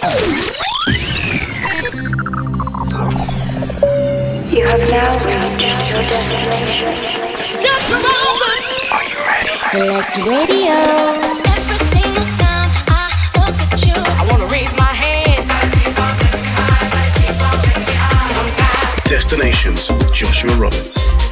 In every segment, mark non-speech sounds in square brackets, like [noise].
You have now reached your destination. Just Roberts. Are you ready? Select Radio. Every single time I look at you, I wanna raise my hand. Destinations with Joshua Roberts.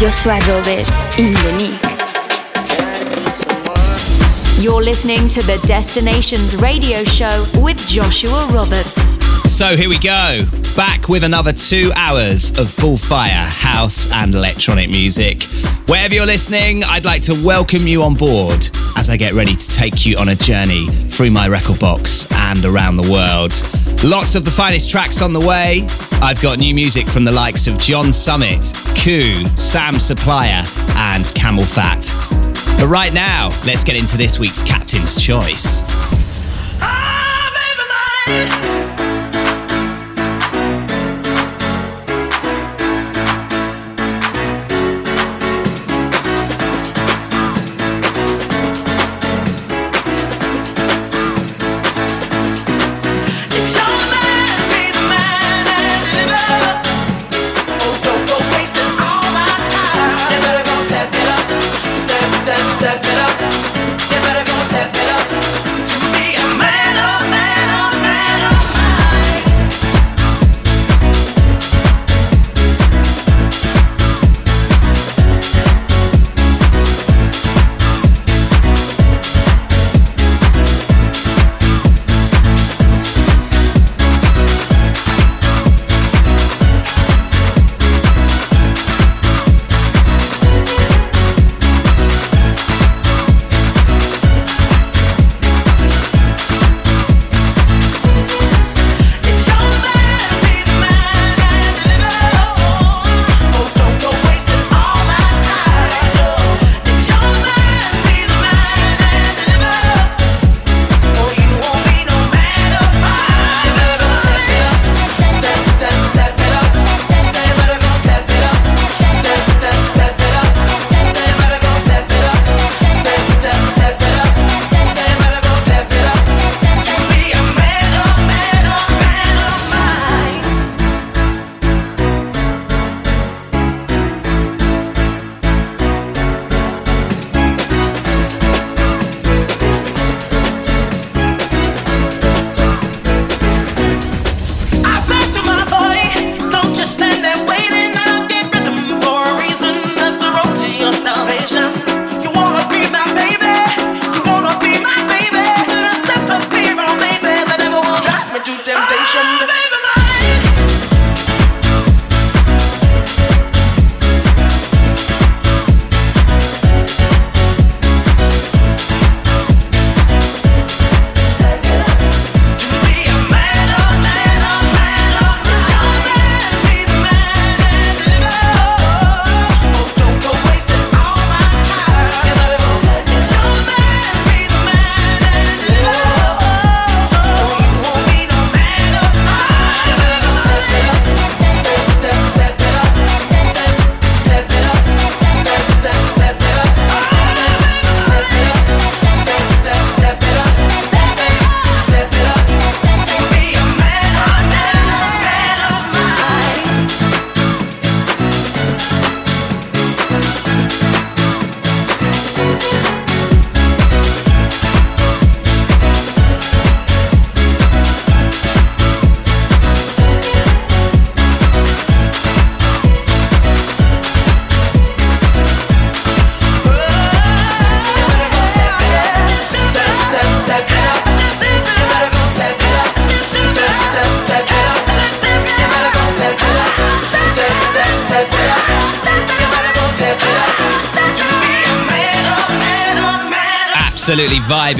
Joshua Roberts in the mix. You're listening to the Destinations Radio Show with Joshua Roberts. So here we go. Back with another two hours of full fire house and electronic music. Wherever you're listening, I'd like to welcome you on board as I get ready to take you on a journey through my record box and around the world. Lots of the finest tracks on the way. I've got new music from the likes of John Summit, KUU, Sam Supplier, and Camelphat. But right now, let's get into this week's Captain's Choice. I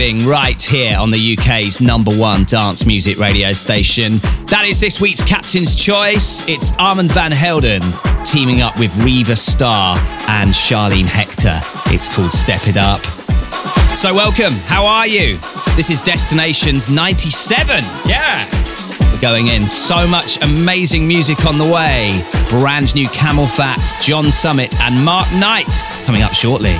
vibing right here on the UK's number one dance music radio station. That is this week's Captain's Choice. It's Armand Van Helden teaming up with Riva Starr and Charlene Hector. It's called Step It Up. So, welcome. How are you? This is Destinations 97. Yeah. We're going in. So much amazing music on the way. Brand new Camelphat, John Summit, and Mark Knight coming up shortly.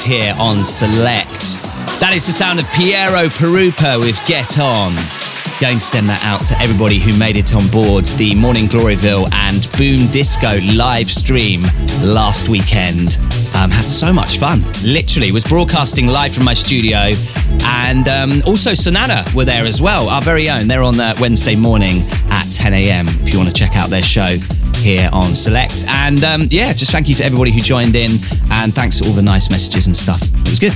Here on Select. That is the sound of Piero Pirupa with Get On. Going to send that out to everybody who made it on board the Morning Gloryville and Boom Disco live stream last weekend. Um, had so much fun. Literally, was broadcasting live from my studio, and um, also Sonata were there as well. Our very own. They're on uh, Wednesday morning at 10 a.m. If you want to check out their show here on Select. And um, yeah, just thank you to everybody who joined in, and thanks for all the nice messages and stuff. It was good.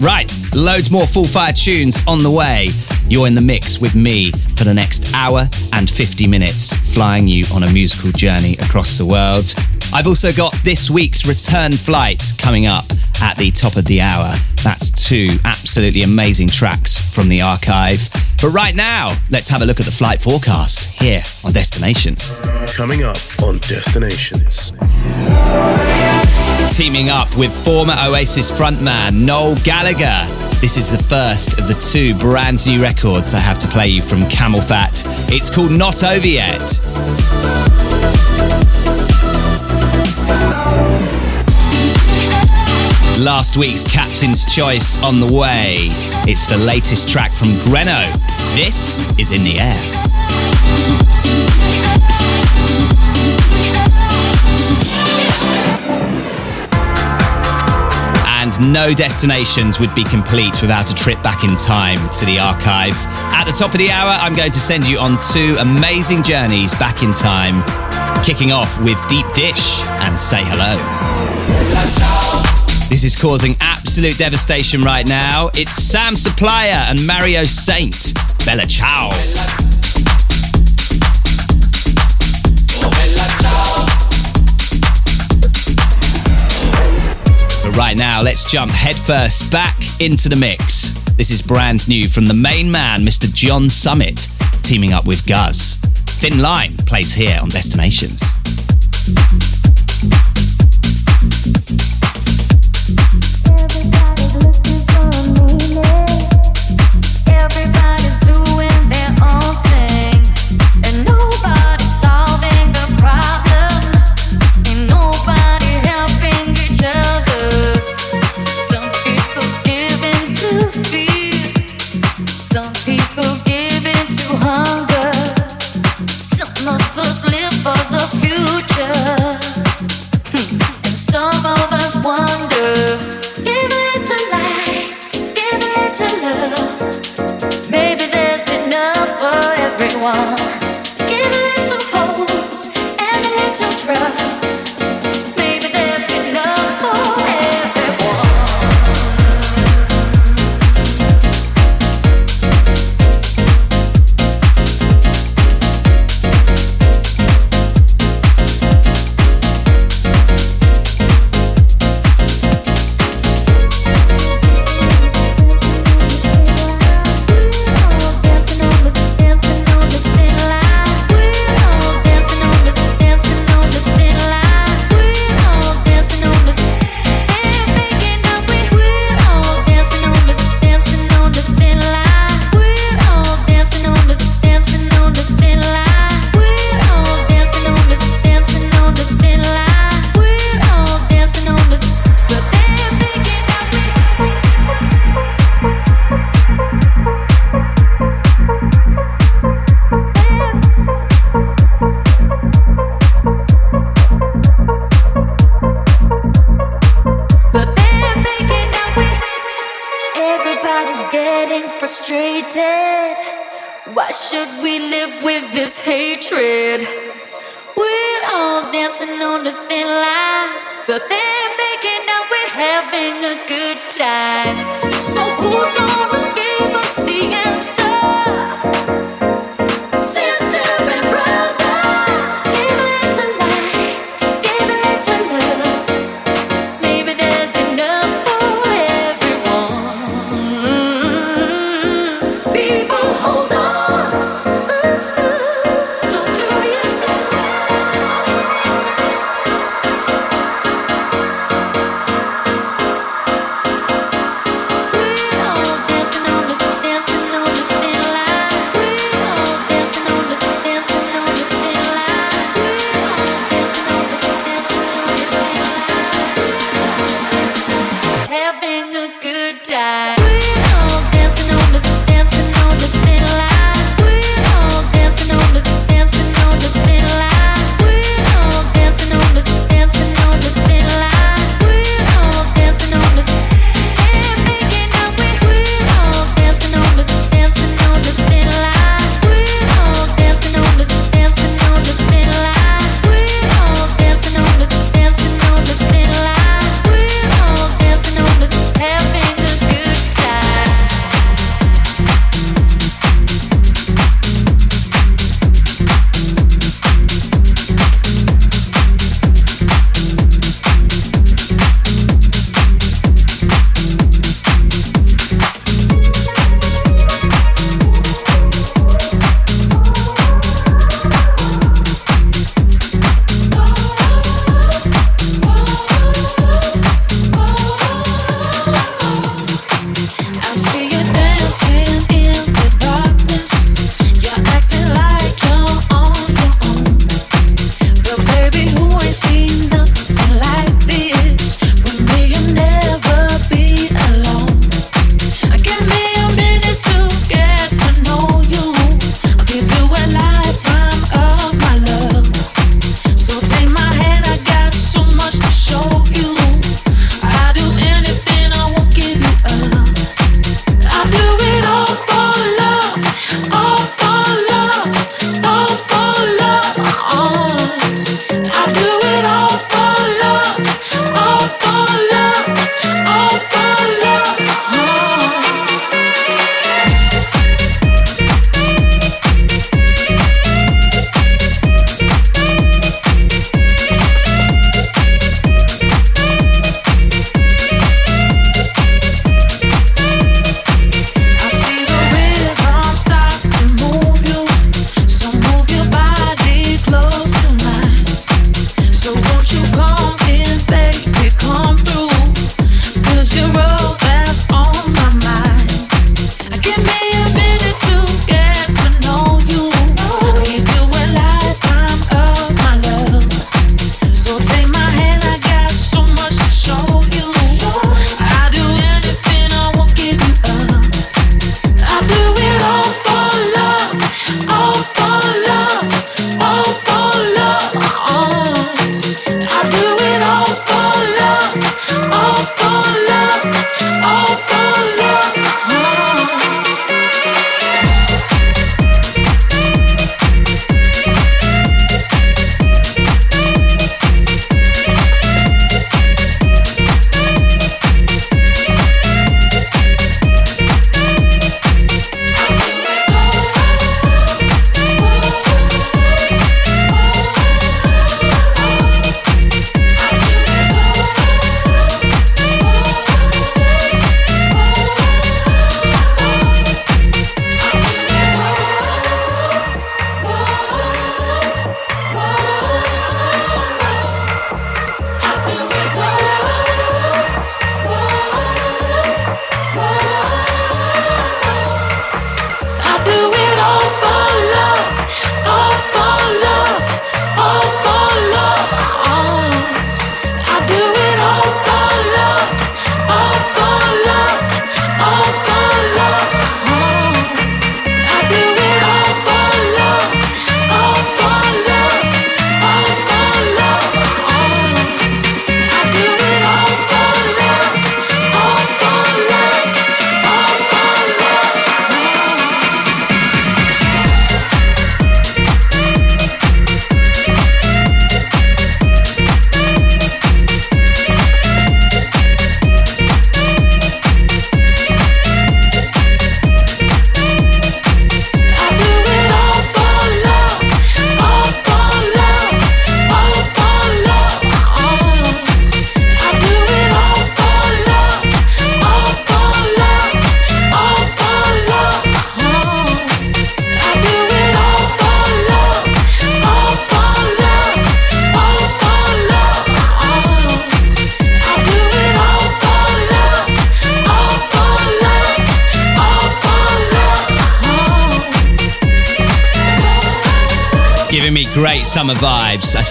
Right, loads more full fire tunes on the way. You're in the mix with me for the next hour and 50 minutes, flying you on a musical journey across the world. I've also got this week's return flight coming up at the top of the hour. That's two absolutely amazing tracks from the archive. But right now, let's have a look at the flight forecast here on Destinations. Coming up on Destinations. Teaming up with former Oasis frontman Noel Gallagher. This is the first of the two brand new records I have to play you from Camelphat. It's called Not Over Yet. Last week's Captain's Choice on the way. It's the latest track from Greno. This is In the Air. and No Destinations would be complete without a trip back in time to the archive. At the top of the hour, I'm going to send you on two amazing journeys back in time, kicking off with Deep Dish and Say Hello. This is causing absolute devastation right now. It's Sam Supplier and Mario Saint. Bella Ciao. Right now, let's jump headfirst back into the mix. This is brand new from the main man, Mr. John Summit, teaming up with Guz. Thin Line plays here on Destinations.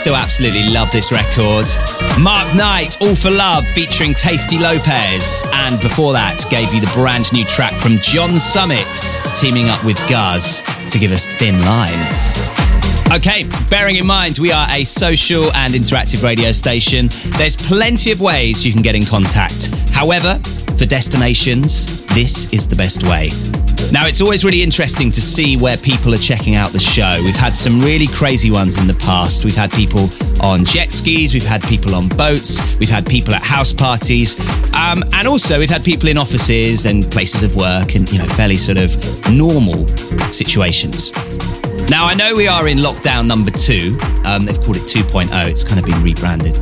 Still absolutely love this record. Mark Knight, All for Love, featuring Tasty Lopez. And before that, gave you the brand new track from John Summit, teaming up with Guz to give us Thin Line. Okay, bearing in mind we are a social and interactive radio station, there's plenty of ways you can get in contact. However, for destinations, this is the best way. Now, it's always really interesting to see where people are checking out the show. We've had some really crazy ones in the past. We've had people on jet skis, we've had people on boats, we've had people at house parties, um, and also we've had people in offices and places of work and, you know, fairly sort of normal situations. Now, I know we are in lockdown number two. Um, they've called it 2.0. It's kind of been rebranded.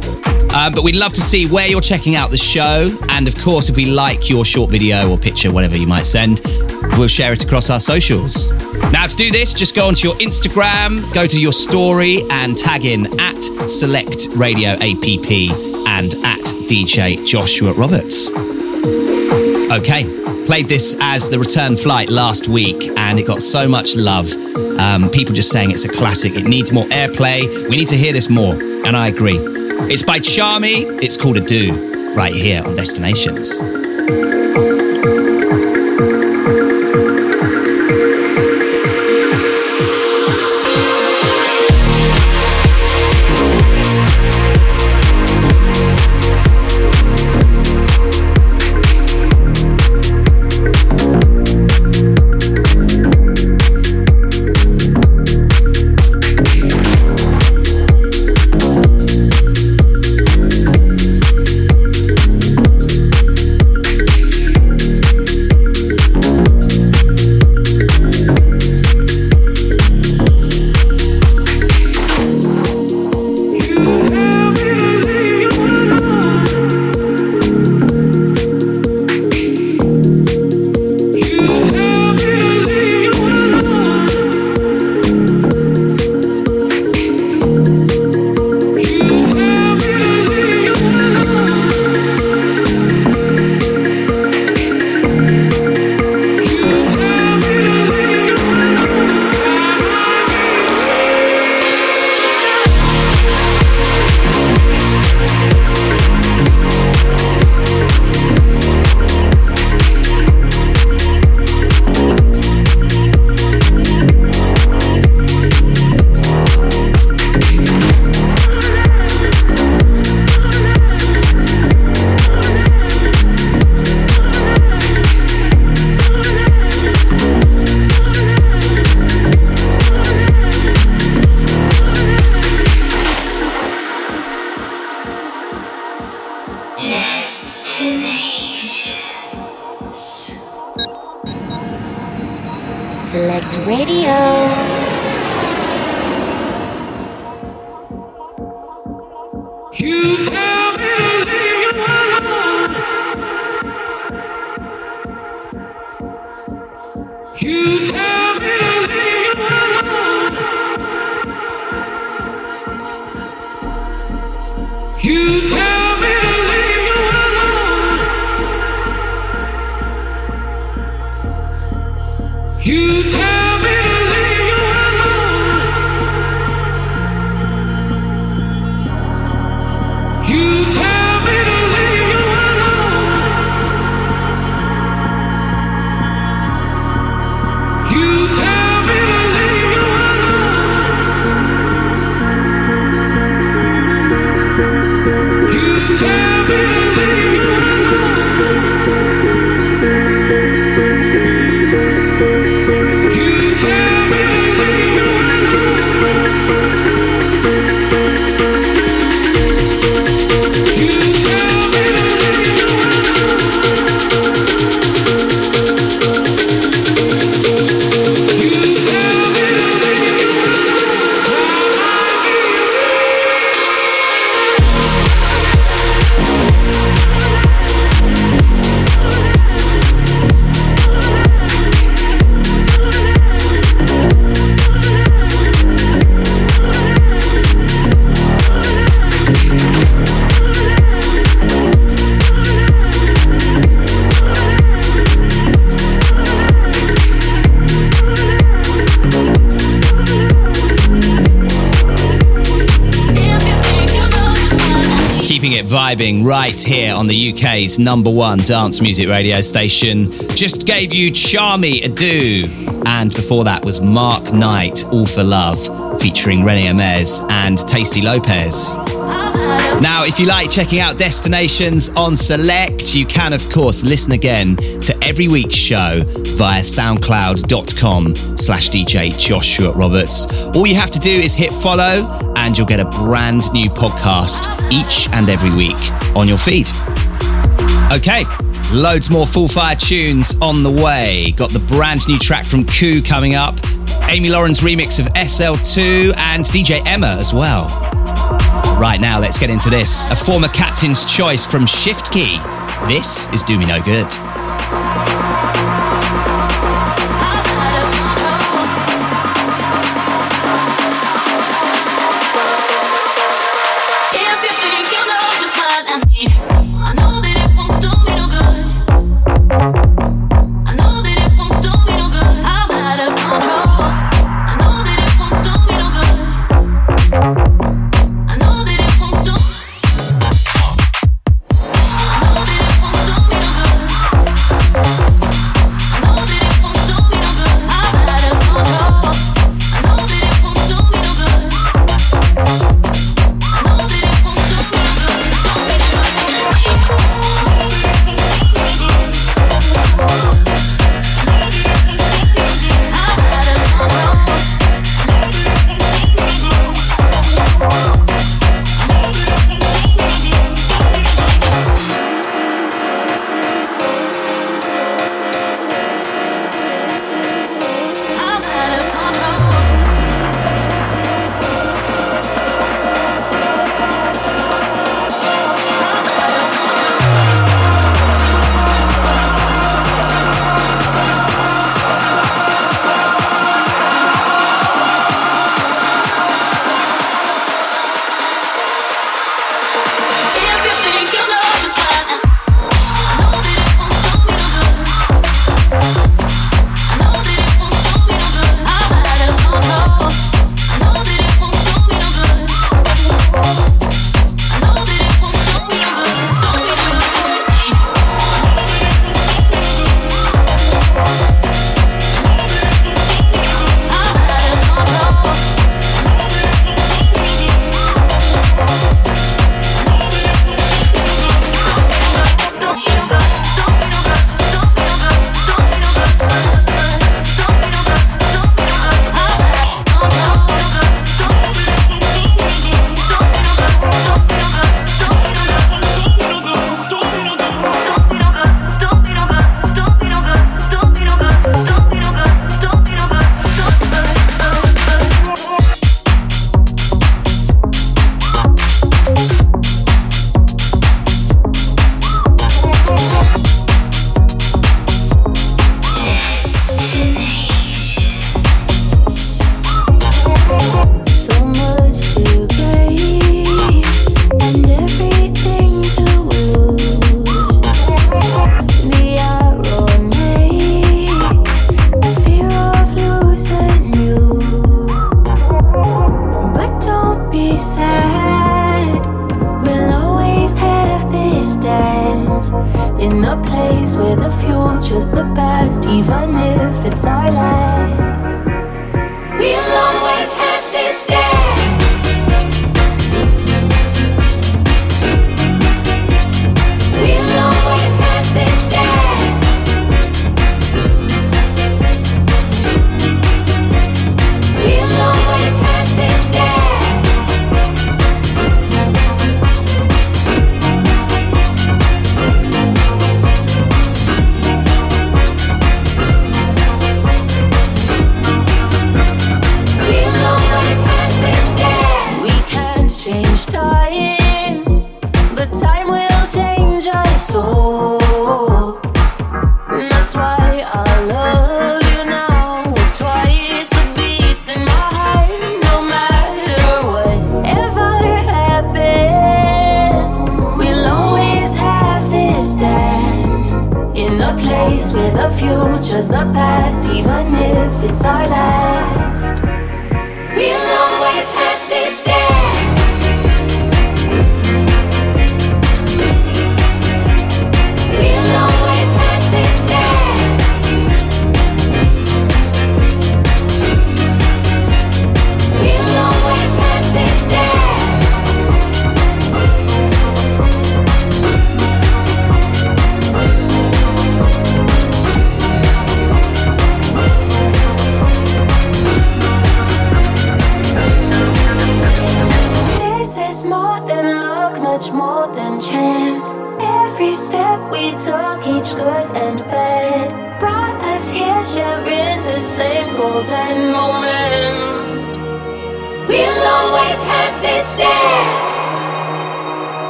Um, but we'd love to see where you're checking out the show. And of course, if we like your short video or picture, whatever you might send, we'll share it across our socials. Now, to do this, just go onto your Instagram, go to your story, and tag in at Select Radio APP and at DJ Joshua Roberts. Okay, played this as the return flight last week and it got so much love. Um, people just saying it's a classic, it needs more airplay. We need to hear this more, and I agree. It's by Charmy, it's called A Do, right here on Destinations. vibing right here on the UK's number one dance music radio station. Just gave you Charmy Ado. And before that was Mark Knight, All for Love, featuring Rene Amesz and Tasty Lopez. Now, if you like checking out destinations on Select, you can, of course, listen again to every week's show via soundcloud.com slash DJ Joshua Roberts. All you have to do is hit follow and you'll get a brand new podcast each and every week on your feed. Okay, loads more full fire tunes on the way. Got the brand new track from KUU coming up, Amy Lauren's remix of SL2, and DJ Emma as well. Right now, let's get into this. A former captain's choice from Shift Key. This is Do Me No Good.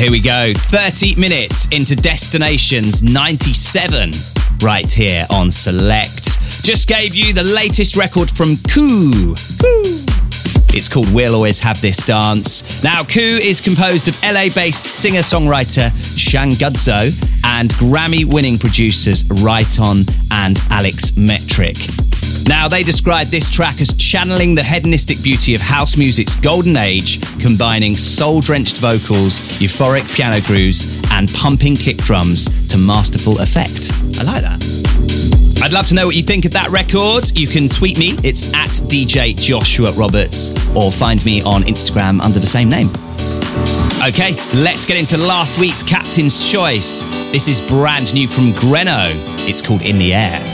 Here we go. 30 minutes into Destinations 97, right here on Select. Just gave you the latest record from KUU. KUU. It's called We'll Always Have This Dance. Now, KUU is composed of LA based singer songwriter Shang Guzzo and Grammy winning producers Riton and Alex Metric. Now, they describe this track as channeling the hedonistic beauty of house music's golden age, combining soul drenched vocals, euphoric piano grooves, and pumping kick drums to masterful effect. I like that. I'd love to know what you think of that record. You can tweet me, it's at DJ Joshua Roberts, or find me on Instagram under the same name. Okay, let's get into last week's Captain's Choice. This is brand new from Greno. It's called In the Air.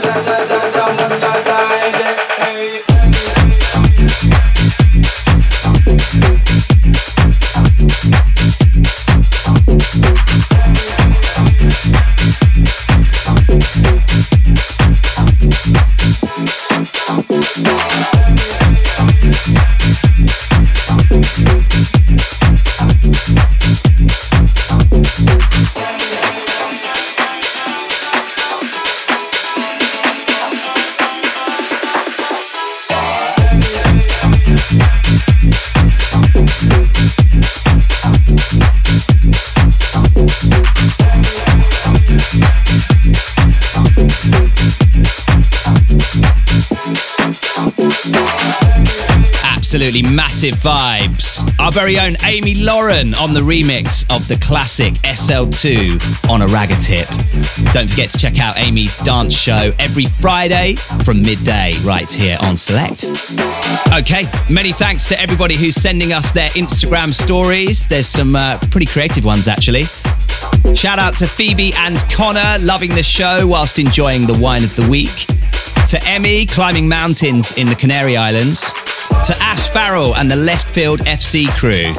da da da. Vibes. Our very own Amy Lauren on the remix of the classic SL2 on a ragga tip. Don't forget to check out Amy's dance show every Friday from midday right here on Select. Okay, many thanks to everybody who's sending us their Instagram stories. There's some uh, pretty creative ones actually. Shout out to Phoebe and Connor, loving the show whilst enjoying the wine of the week. To Emmy, climbing mountains in the Canary Islands. To Ash Farrell and the Left Field FC crew.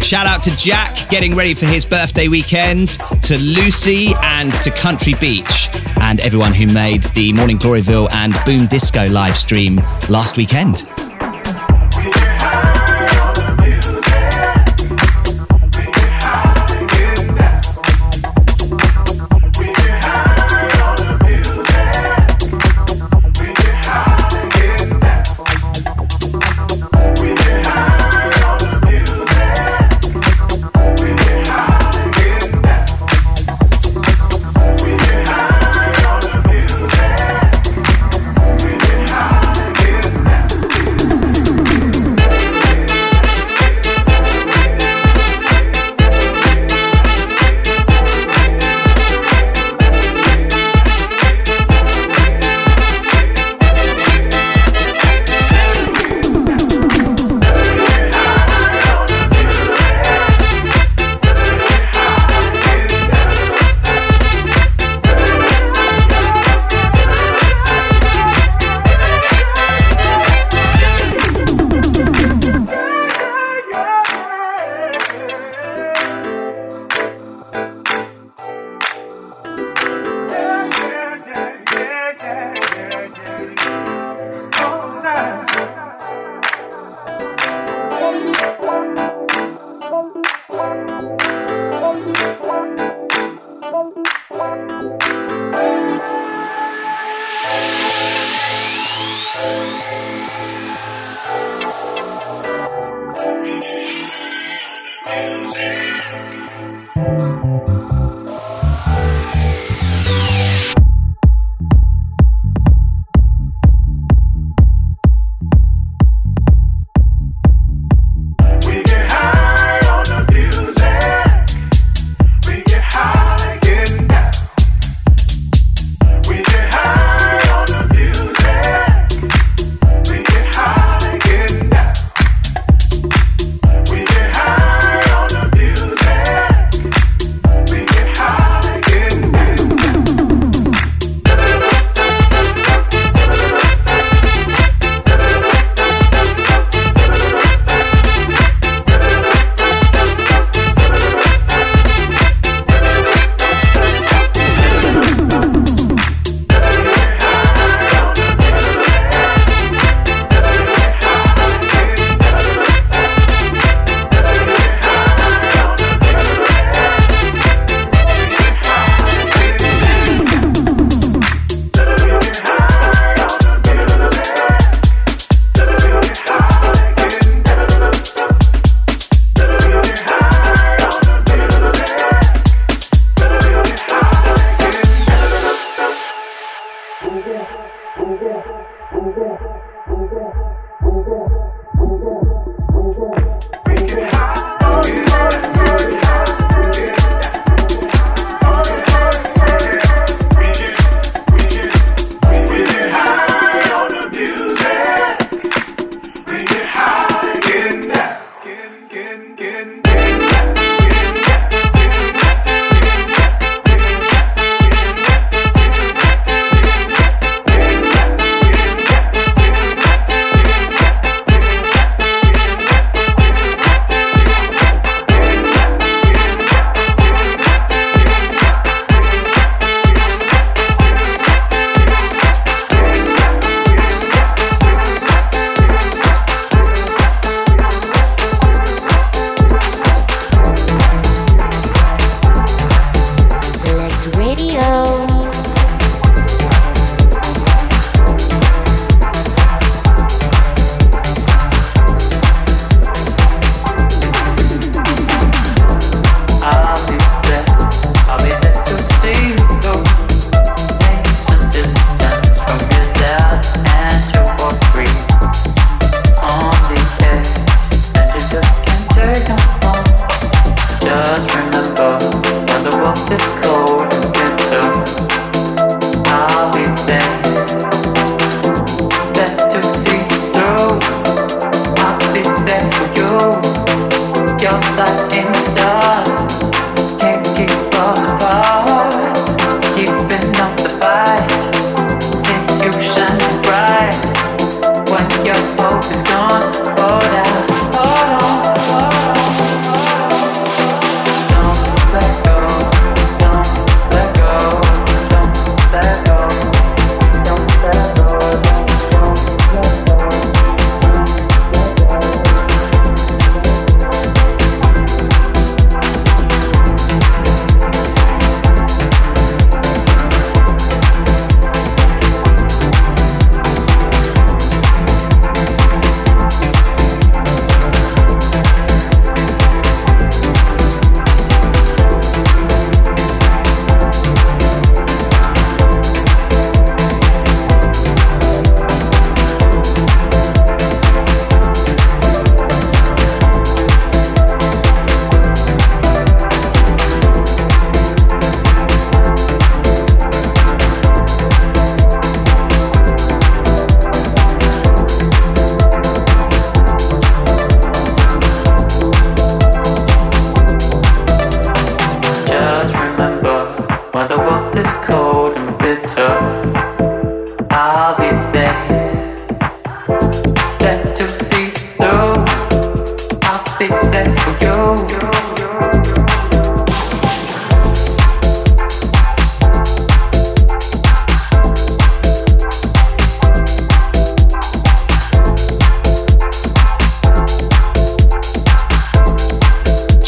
Shout out to Jack, getting ready for his birthday weekend. To Lucy and to Country Beach. And everyone who made the Morning Gloryville and Boom Disco live stream last weekend.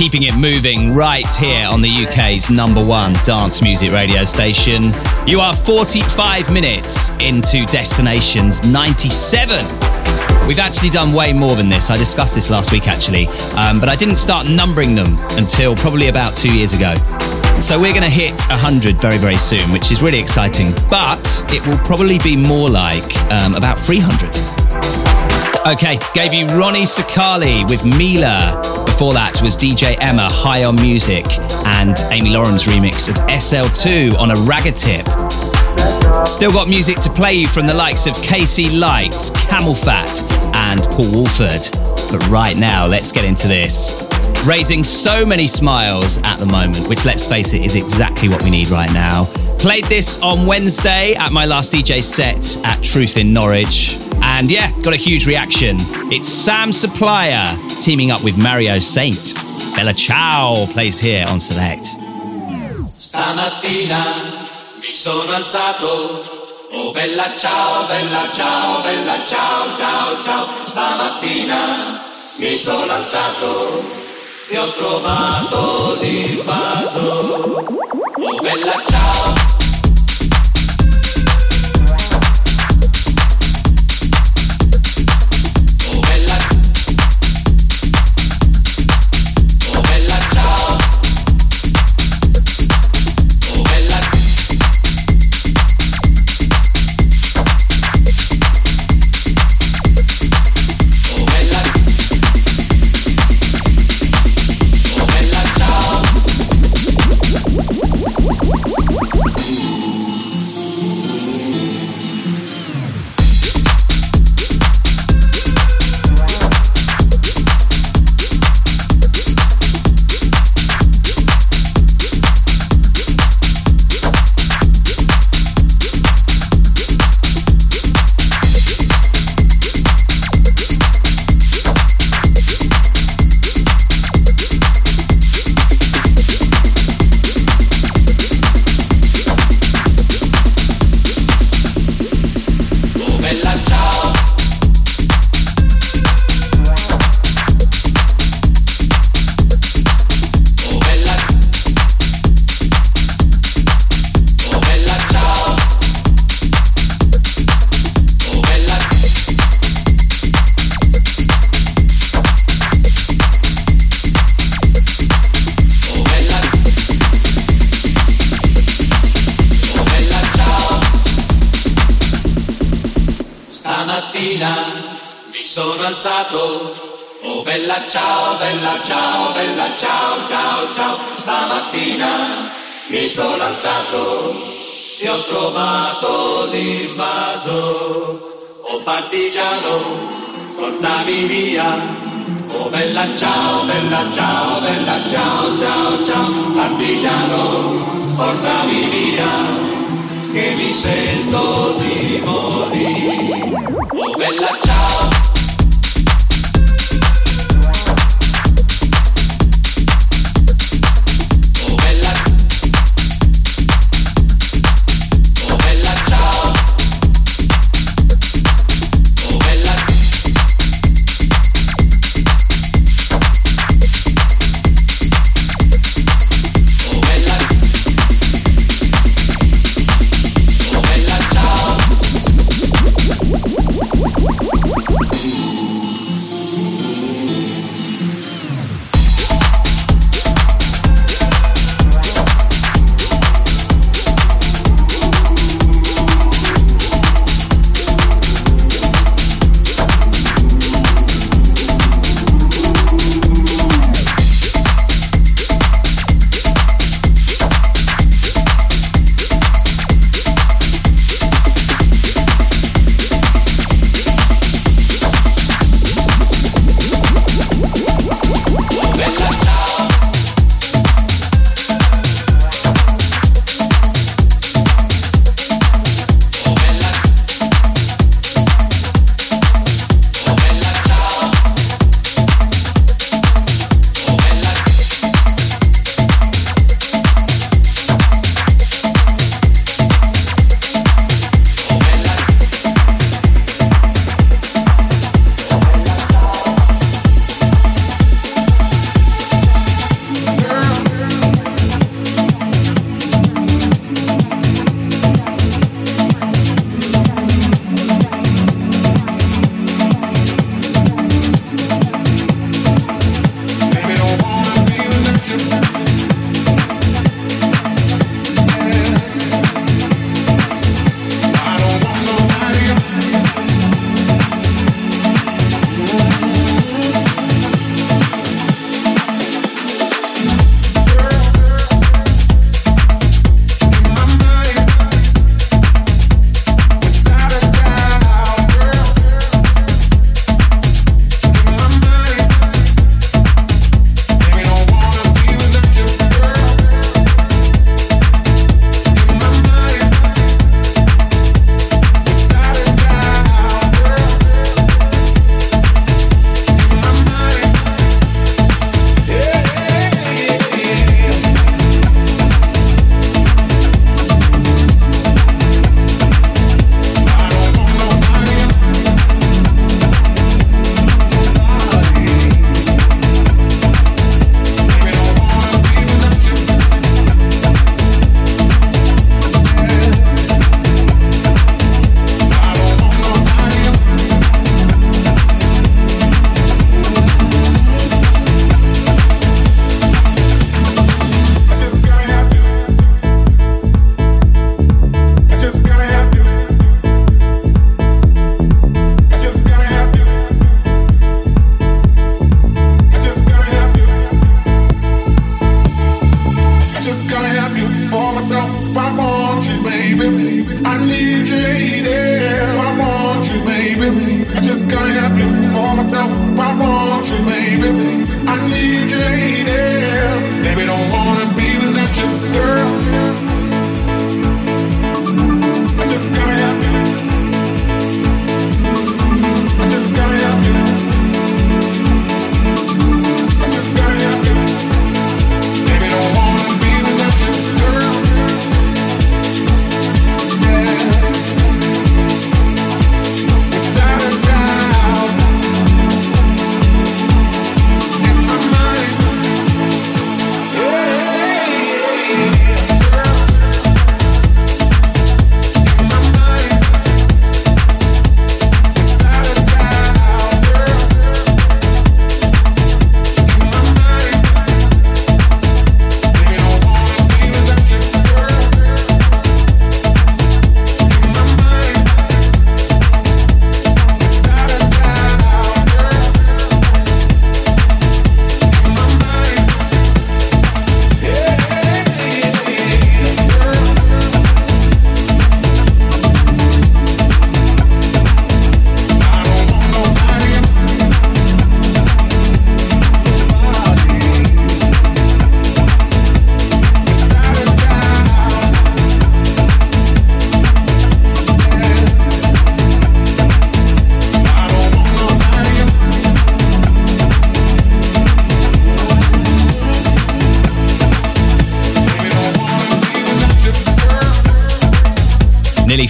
Keeping it moving right here on the UK's number one dance music radio station. You are 45 minutes into Destinations 97. We've actually done way more than this. I discussed this last week actually, um, but I didn't start numbering them until probably about two years ago. So we're going to hit 100 very, very soon, which is really exciting, but it will probably be more like um, about 300. Okay, gave you Ronnie Sakali with Mila. Before that was DJ Emma, High on Music, and Amy Lauren's remix of SL2 on a ragga tip. Still got music to play you from the likes of KC Light, Camelphat, and Paul Woolford. But right now, let's get into this. Raising so many smiles at the moment, which let's face it is exactly what we need right now. Played this on Wednesday at my last DJ set at Truth in Norwich. And yeah, got a huge reaction. It's Sam Supplier teaming up with Mario Saint. Bella Ciao plays here on Select. Stamattina mi sono alzato. Oh bella ciao, bella ciao, bella ciao, ciao, ciao. Stamattina mi sono alzato e ho trovato l'invaso. Oh bella ciao. Trovato l'invaso. Oh partigiano, portami via. Oh bella ciao, bella ciao, bella ciao, ciao, ciao. Partigiano, portami via che mi sento di morire. Oh bella ciao.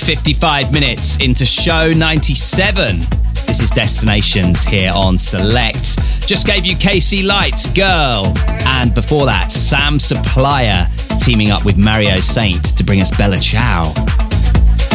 55 minutes into show 97. This is Destinations here on Select. Just gave you KC Light, Girl. And before that, Sam Supplier teaming up with Mario Saint to bring us Bella Ciao.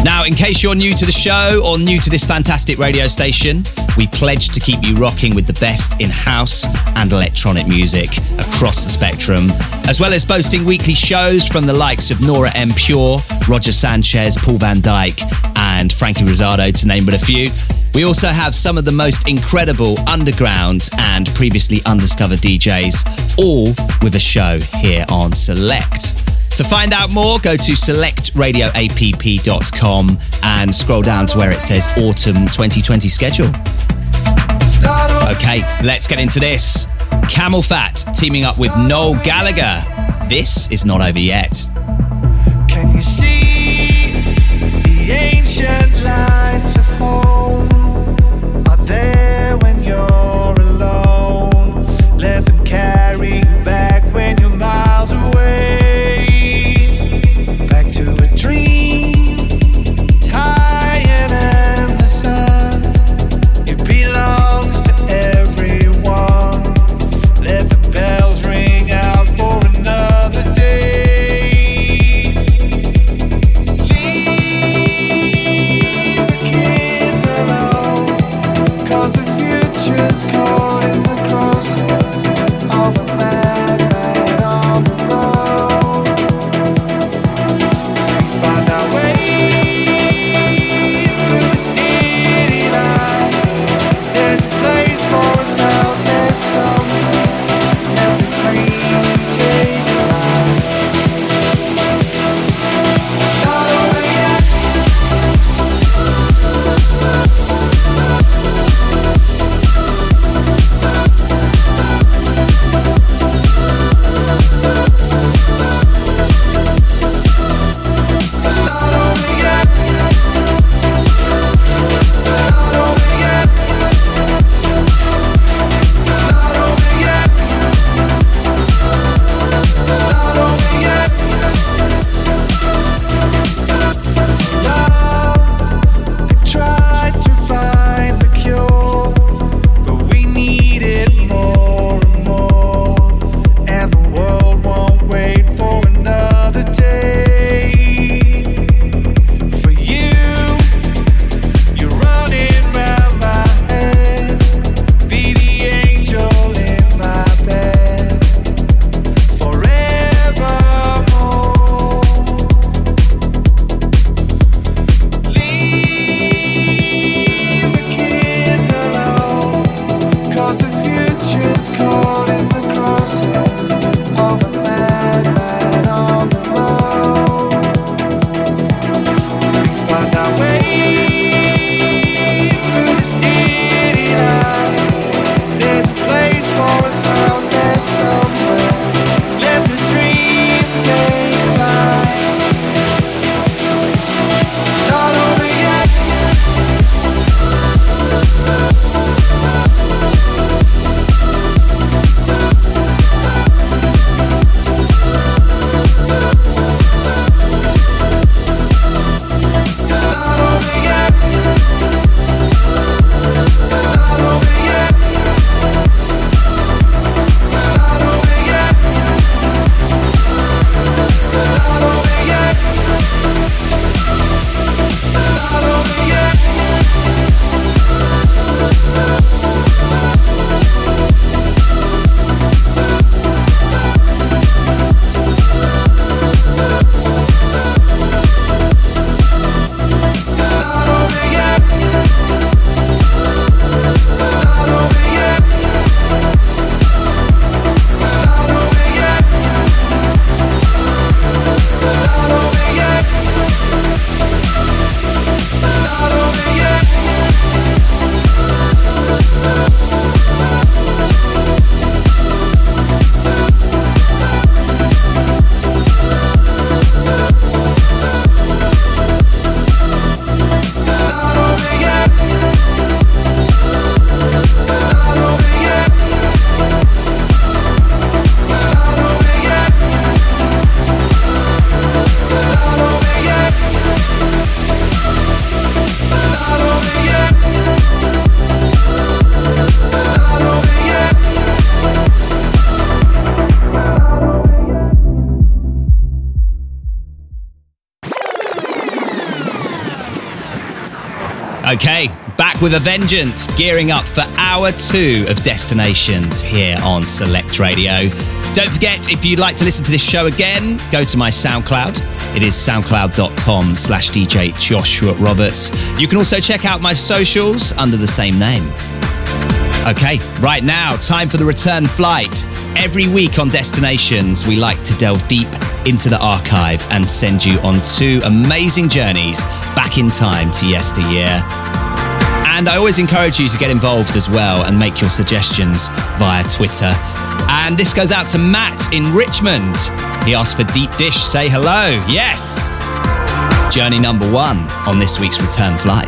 Now, in case you're new to the show or new to this fantastic radio station, we pledge to keep you rocking with the best in house and electronic music across the spectrum, as well as boasting weekly shows from the likes of Nora En Pure, Roger Sanchez, Paul van Dyk, and Frankie Rosado, to name but a few. We also have some of the most incredible underground and previously undiscovered DJs, all with a show here on Select. To find out more, go to selectradioapp.com and scroll down to where it says Autumn 2020 schedule. Okay, let's get into this. Camelphat teaming up with Noel Gallagher. This is not over yet. With a vengeance, gearing up for hour two of Destinations here on Select Radio. Don't forget, if you'd like to listen to this show again, go to my SoundCloud. It is soundcloud.com slash DJ Joshua Roberts. You can also check out my socials under the same name. Okay, right now, time for the return flight. Every week on Destinations, we like to delve deep into the archive and send you on two amazing journeys back in time to yesteryear. And I always encourage you to get involved as well and make your suggestions via Twitter. And this goes out to Matt in Richmond. He asked for Deep Dish Say Hello. Yes! Journey number one on this week's return flight.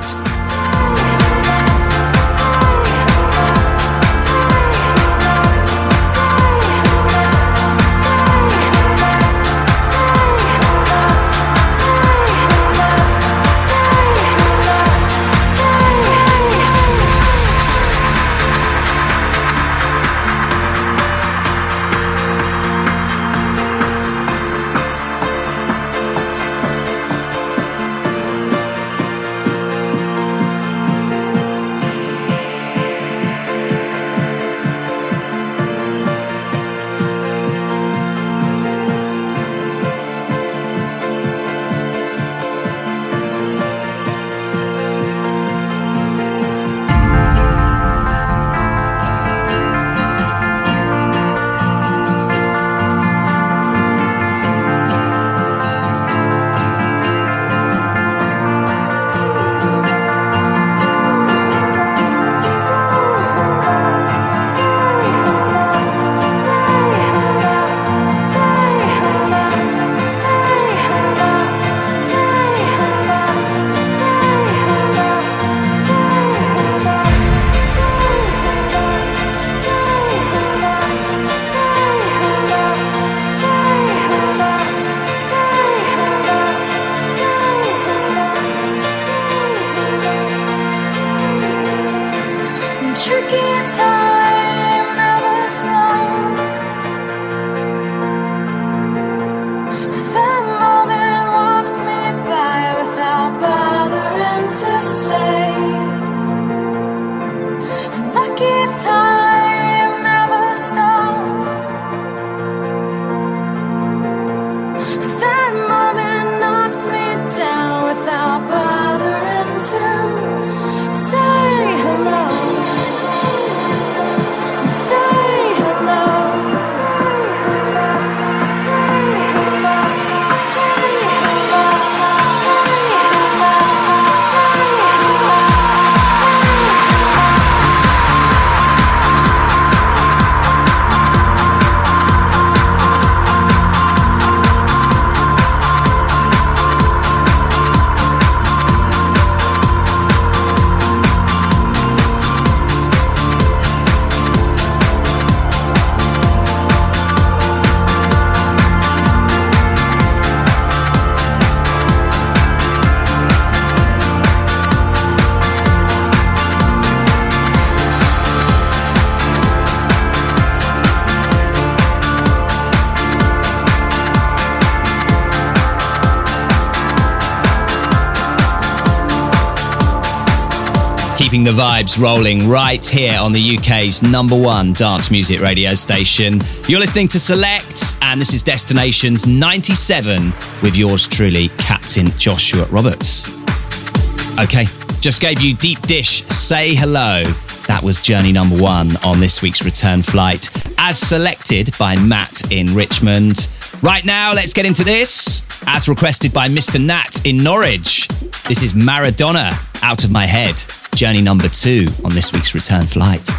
Keeping the vibes rolling right here on the UK's number one dance music radio station. You're listening to Select, and this is Destinations 97 with yours truly, Captain Joshua Roberts. Okay, just gave you Deep Dish Say Hello. That was journey number one on this week's return flight, as selected by Matt in Richmond. Right now, let's get into this, as requested by Mr. Nat in Norwich. This is Marradona, Out of My Head, journey number two on this week's return flight.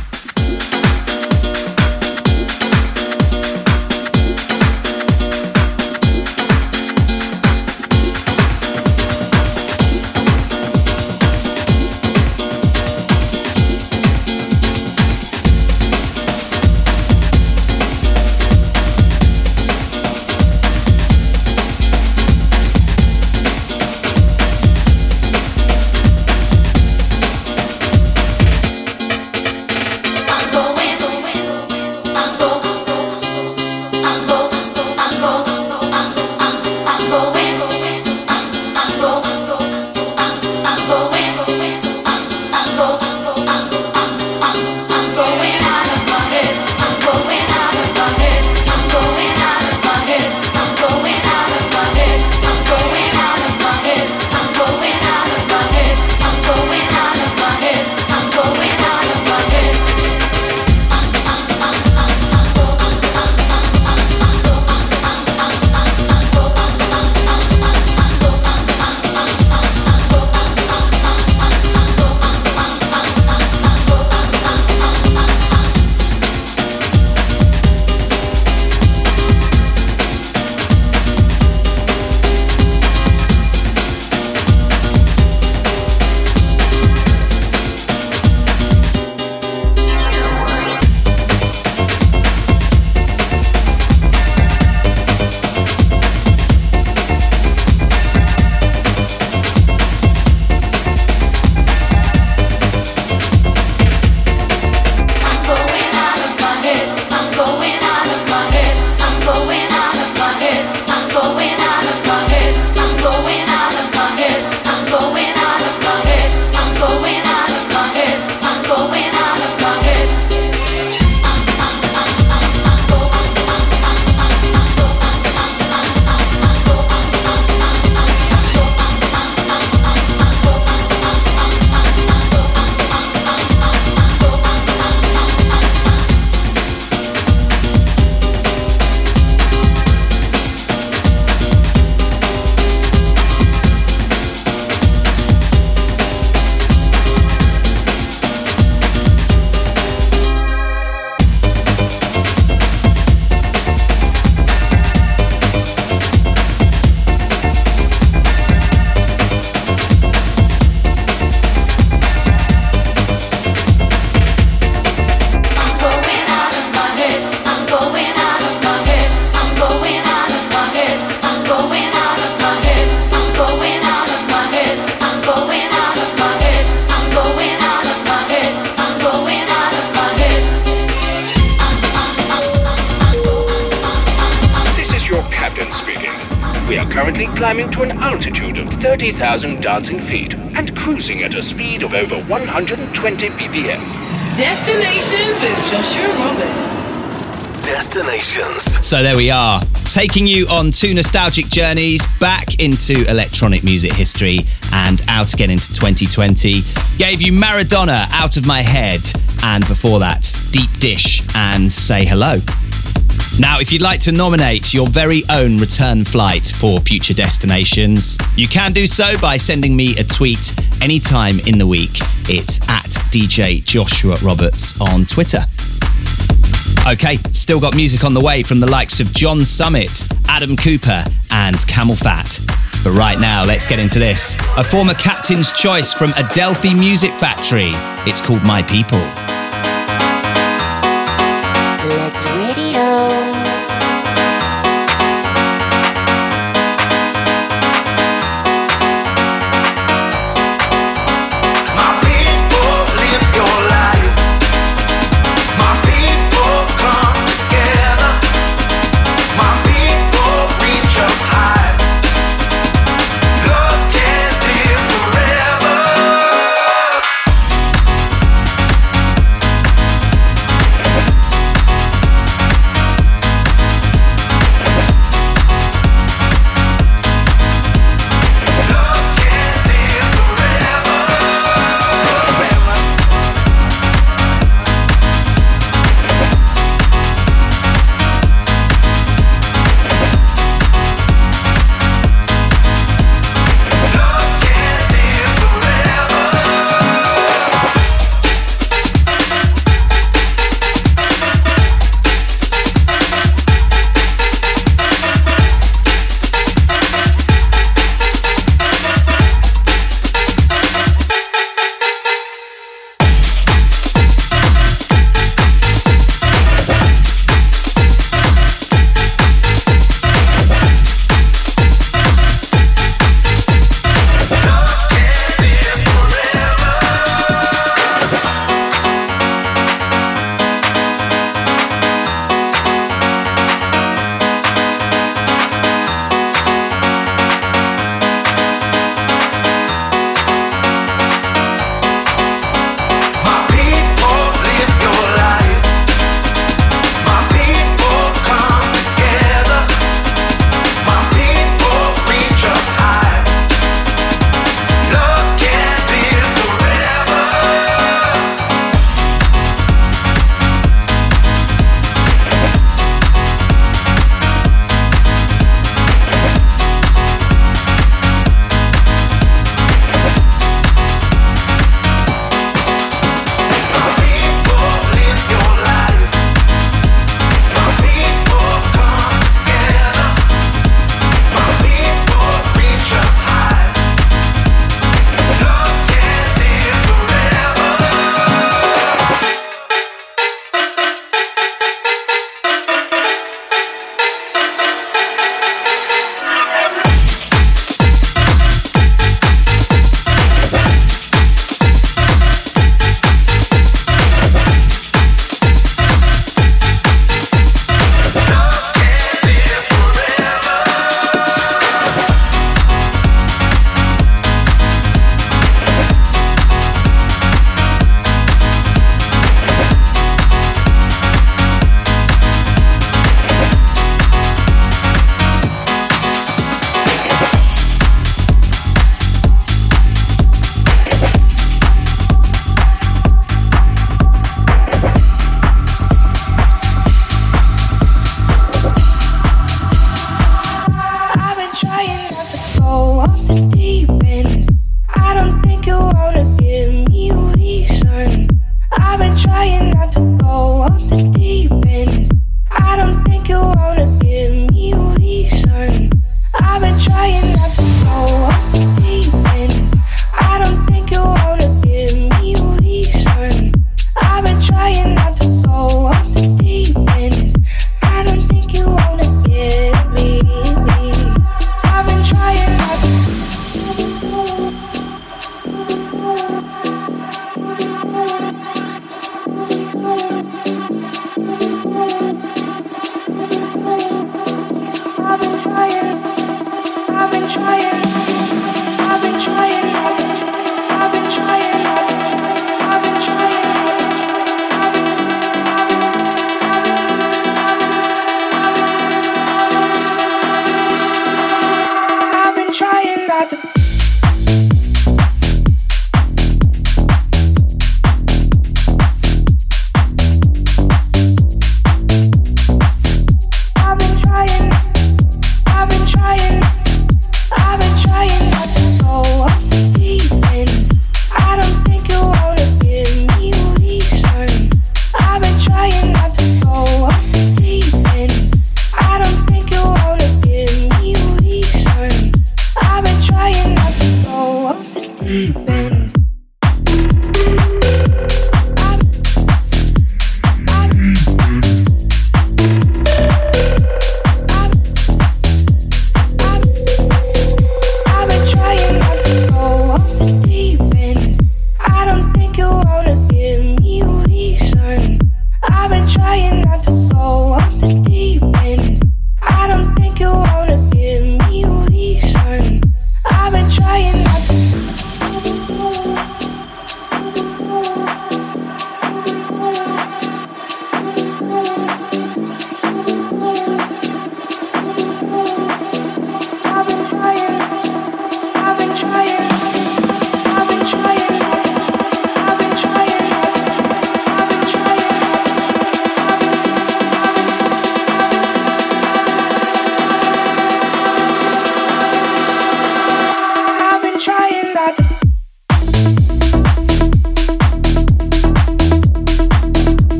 Dancing feet and cruising at a speed of over 120 BPM. Destinations with Joshua Roberts. Destinations. So there we are, taking you on two nostalgic journeys back into electronic music history and out again into 2020. Gave you Marradona out of my head, and before that, Deep Dish and Say Hello. Now, if you'd like to nominate your very own return flight for future destinations, you can do so by sending me a tweet anytime in the week. It's at DJ Joshua Roberts on Twitter. Okay, still got music on the way from the likes of John Summit, Adam Cooper, and Camelphat. But right now, let's get into this. A former captain's choice from Adelphi Music Factory. It's called My People.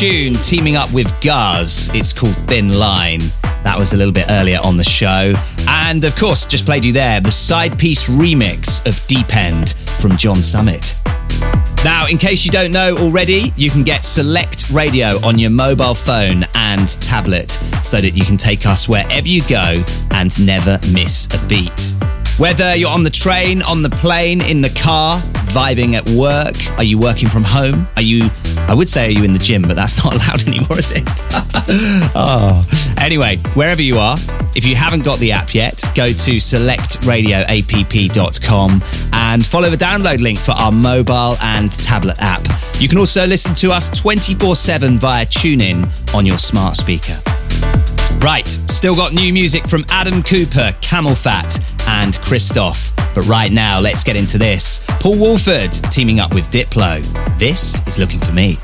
Tune, teaming up with Guz. It's called Thin Line. That was a little bit earlier on the show. And of course, just played you there the Sidepiece remix of Deep End from John Summit. Now, in case you don't know already, you can get Select Radio on your mobile phone and tablet so that you can take us wherever you go and never miss a beat. Whether you're on the train, on the plane, in the car, vibing at work, are you working from home? Are you, I would say, are you in the gym, but that's not [laughs] allowed anymore, is it? [laughs] oh. Anyway, wherever you are, if you haven't got the app yet, go to selectradioapp.com and follow the download link for our mobile and tablet app. You can also listen to us 24 7 via TuneIn on your smart speaker. Right, still got new music from Adam Cooper, Camelphat, and Cristoph. But right now, let's get into this. Paul Woolford teaming up with Diplo. This is Looking for Me.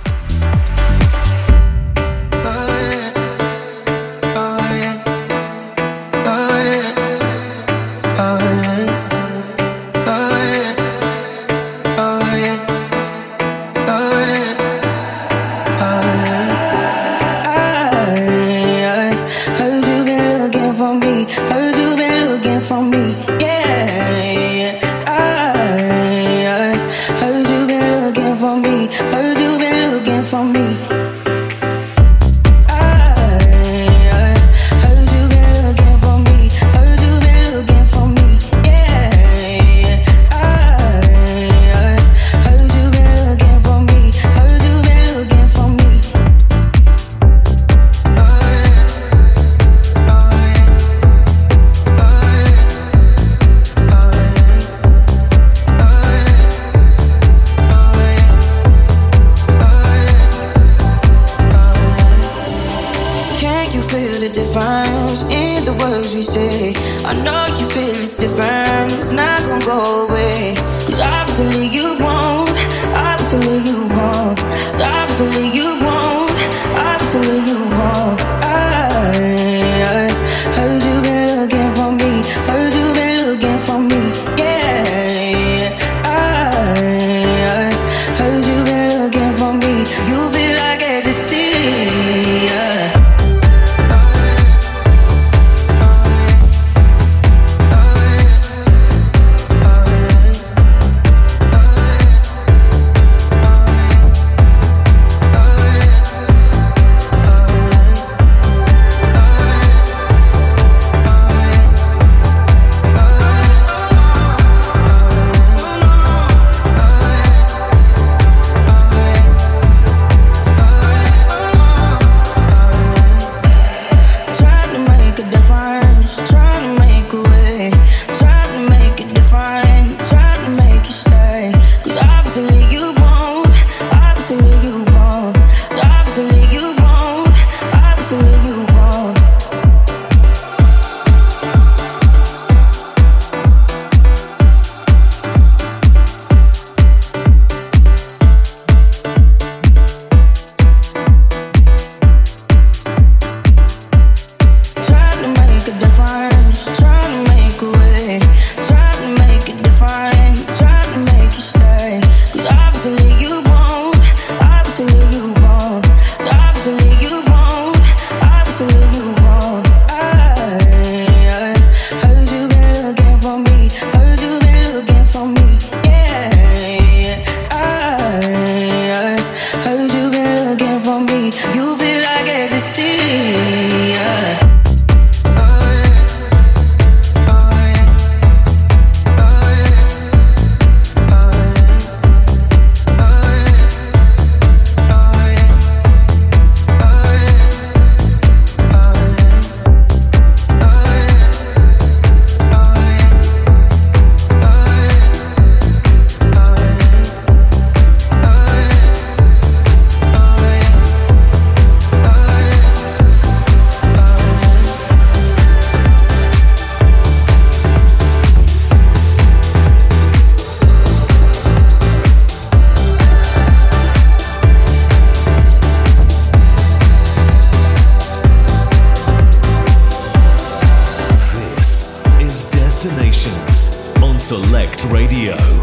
Select Radio.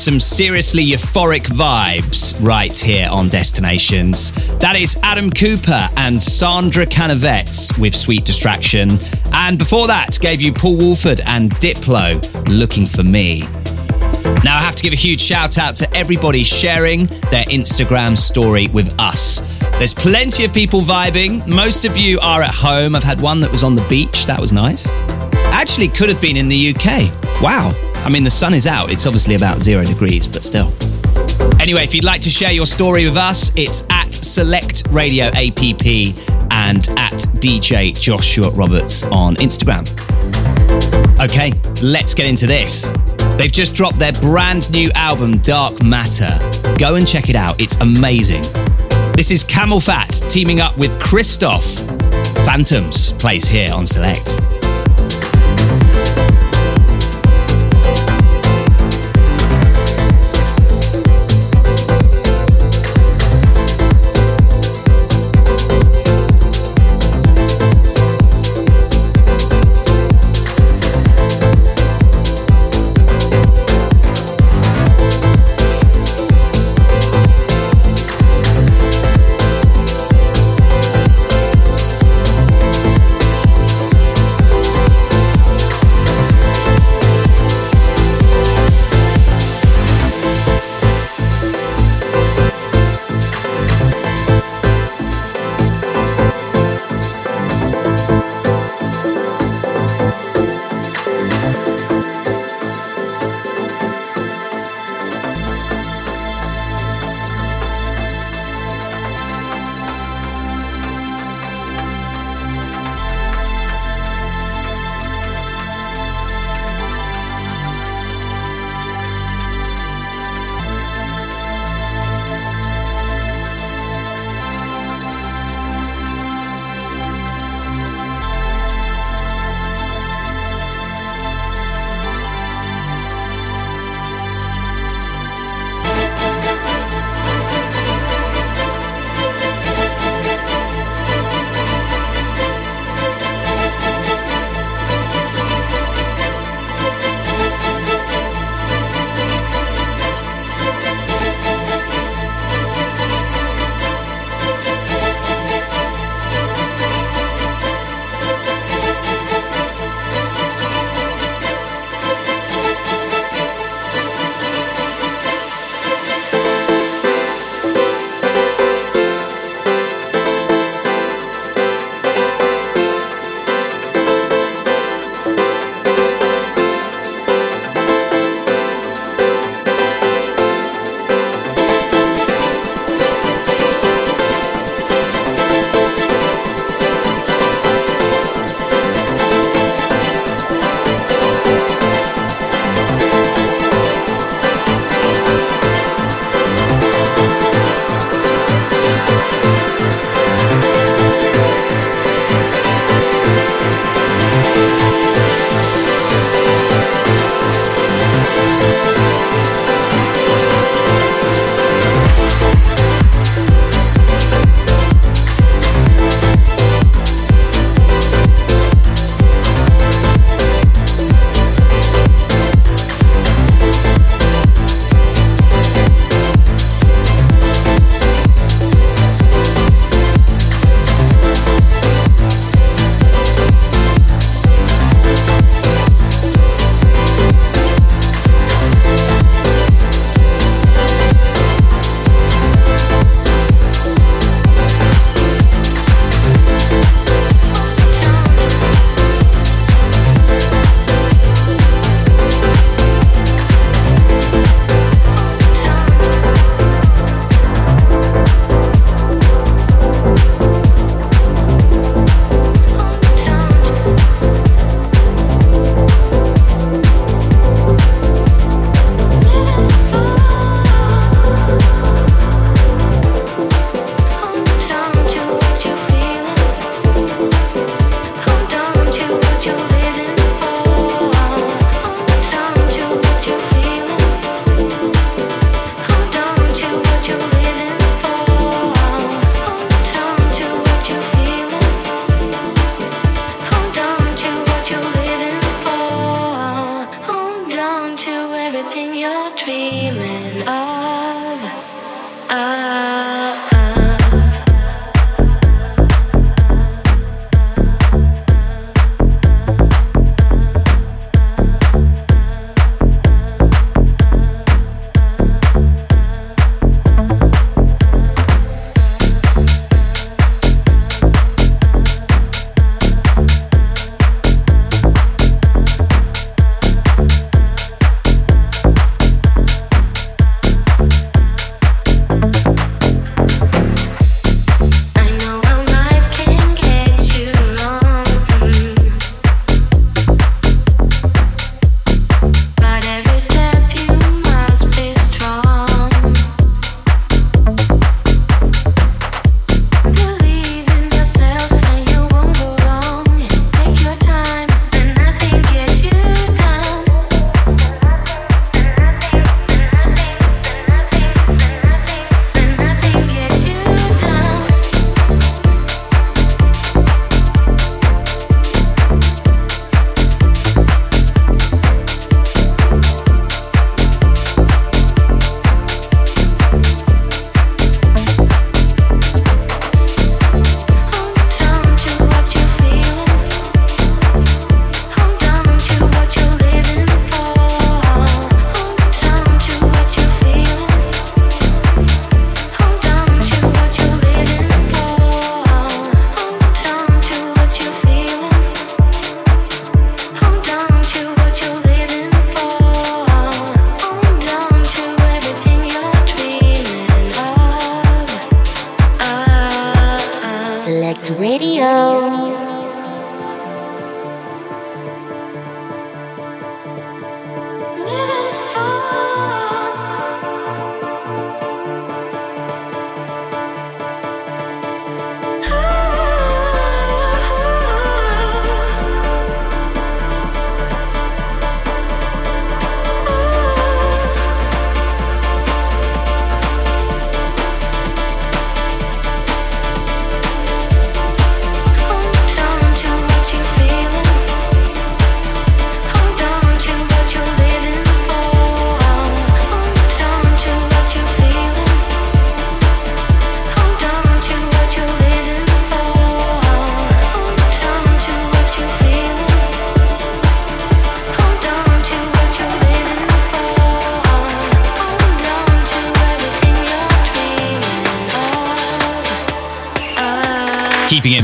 Some seriously euphoric vibes right here on Destinations. That is Adam Cooper and Sandra Canavets with Sweet Distraction. And before that, gave you Paul Woolford and Diplo, Looking for Me. Now, I have to give a huge shout out to everybody sharing their Instagram story with us. There's plenty of people vibing. Most of you are at home. I've had one that was on the beach. That was nice. Actually, could have been in the UK. Wow. I mean, the sun is out. It's obviously about zero degrees, but still. Anyway, if you'd like to share your story with us, it's at Select Radio APP and at DJ Joshua Roberts on Instagram. Okay, let's get into this. They've just dropped their brand new album, Dark Matter. Go and check it out, it's amazing. This is Camelphat teaming up with Cristoph. Phantoms plays here on Select.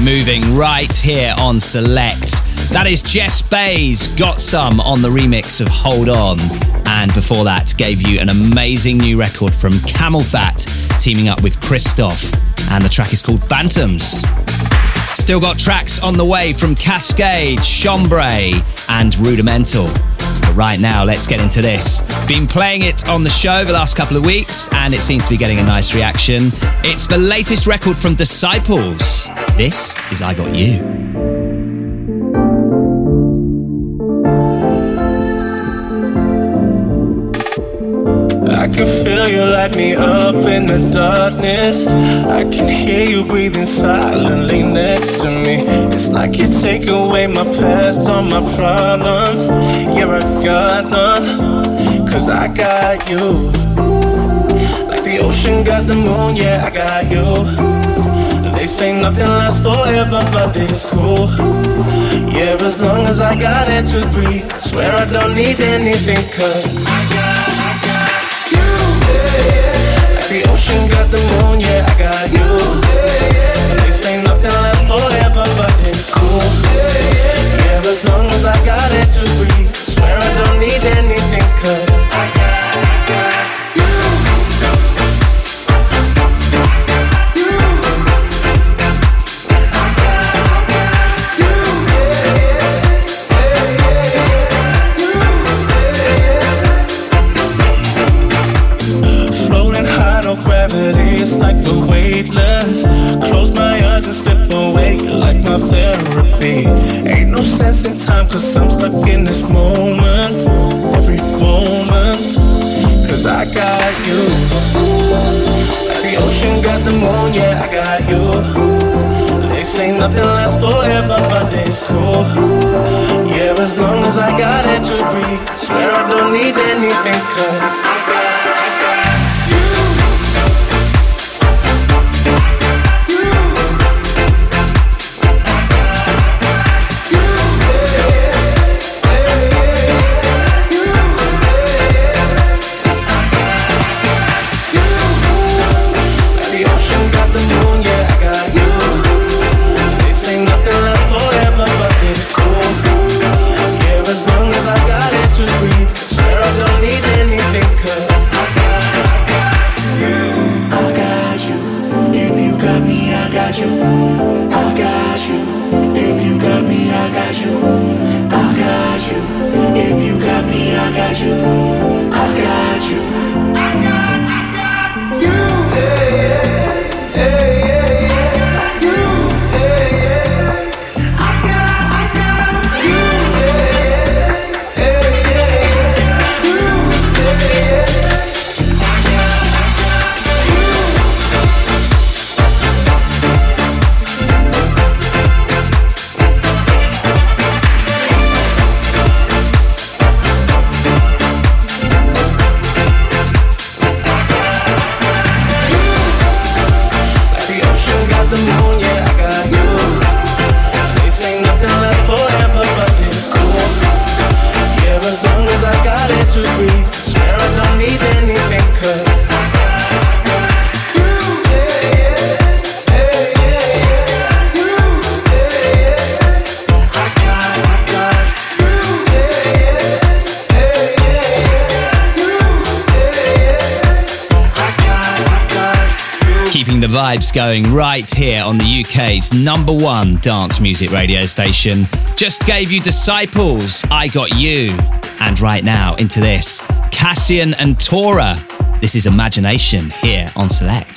Moving right here on Select. That is Jess Bays, got some on the remix of Hold On. And before that, gave you an amazing new record from CamelPhat, teaming up with Cristoph. And the track is called Phantoms. Still got tracks on the way from Kaskade, Chambray, and Rudimental. But right now, let's get into this. Been playing it on the show the last couple of weeks, and it seems to be getting a nice reaction. It's the latest record from Disciples. This is I Got You. I can feel you light me up in the darkness. I can hear you breathing silently next to me. It's like you take away my past, all my problems. You're a god cause I got you. Like the ocean got the moon, yeah, I got you. They say nothing lasts forever, but it's cool. Yeah, as long as I got it to breathe, swear I don't need anything, cause I got, I got you. Like the ocean got the moon, yeah, I got you. They say nothing lasts forever, but it's cool. Yeah, as long as I got it to breathe, swear I don't need anything, cause I got Yeah, as long as I got it to breathe, swear I don't need anything, cause I going right here on the UK's number one dance music radio station. Just gave you Disciples, I Got You. And right now, into this Cassian and Tora. This is Imagination here on Select.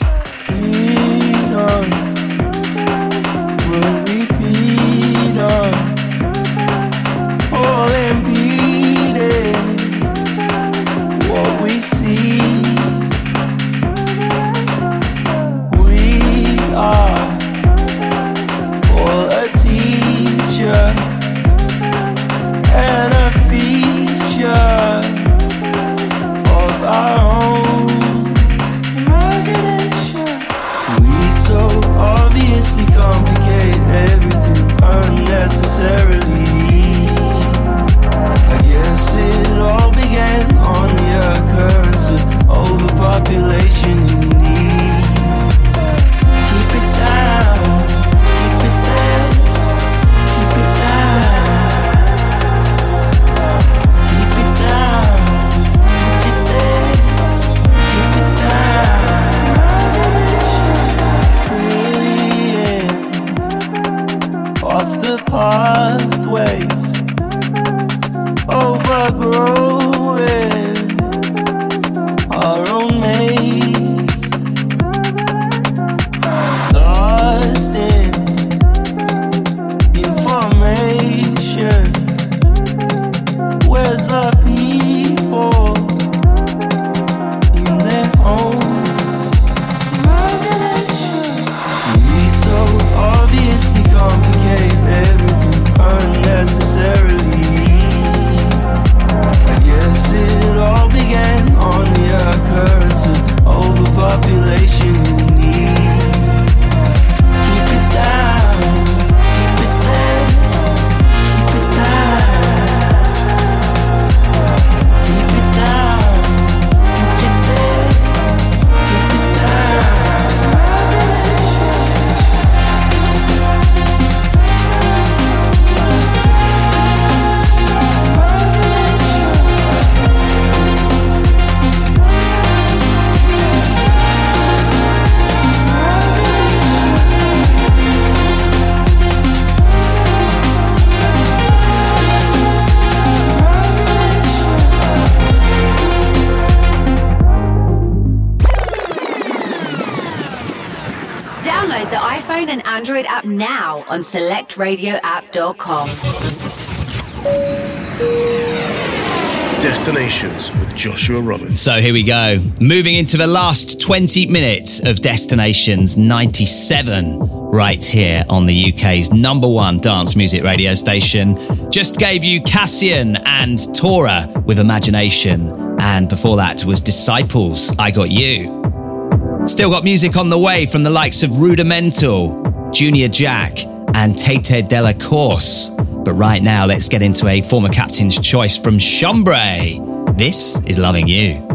On selectradioapp.com. Destinations with Joshua Roberts. So here we go. Moving into the last 20 minutes of Destinations 97, right here on the UK's number one dance music radio station. Just gave you Cassian and Tora with Imagination. And before that was Disciples, I Got You. Still got music on the way from the likes of Rudimental, Junior Jack, and Tete de la Course. But right now, let's get into a former captain's choice from Chambray. This is Loving you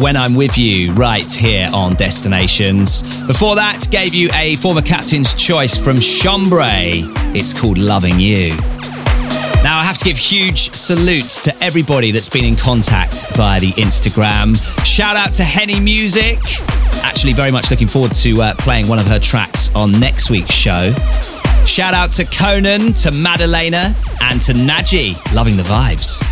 when I'm with you right here on Destinations. Before that, gave you a former captain's choice from Chambray. It's called Loving You. Now, I have to give huge salutes to everybody that's been in contact via the Instagram. Shout out to Henny Music. Actually, very much looking forward to uh, playing one of her tracks on next week's show. Shout out to Conan, to Madalena, and to Naji. Loving the vibes.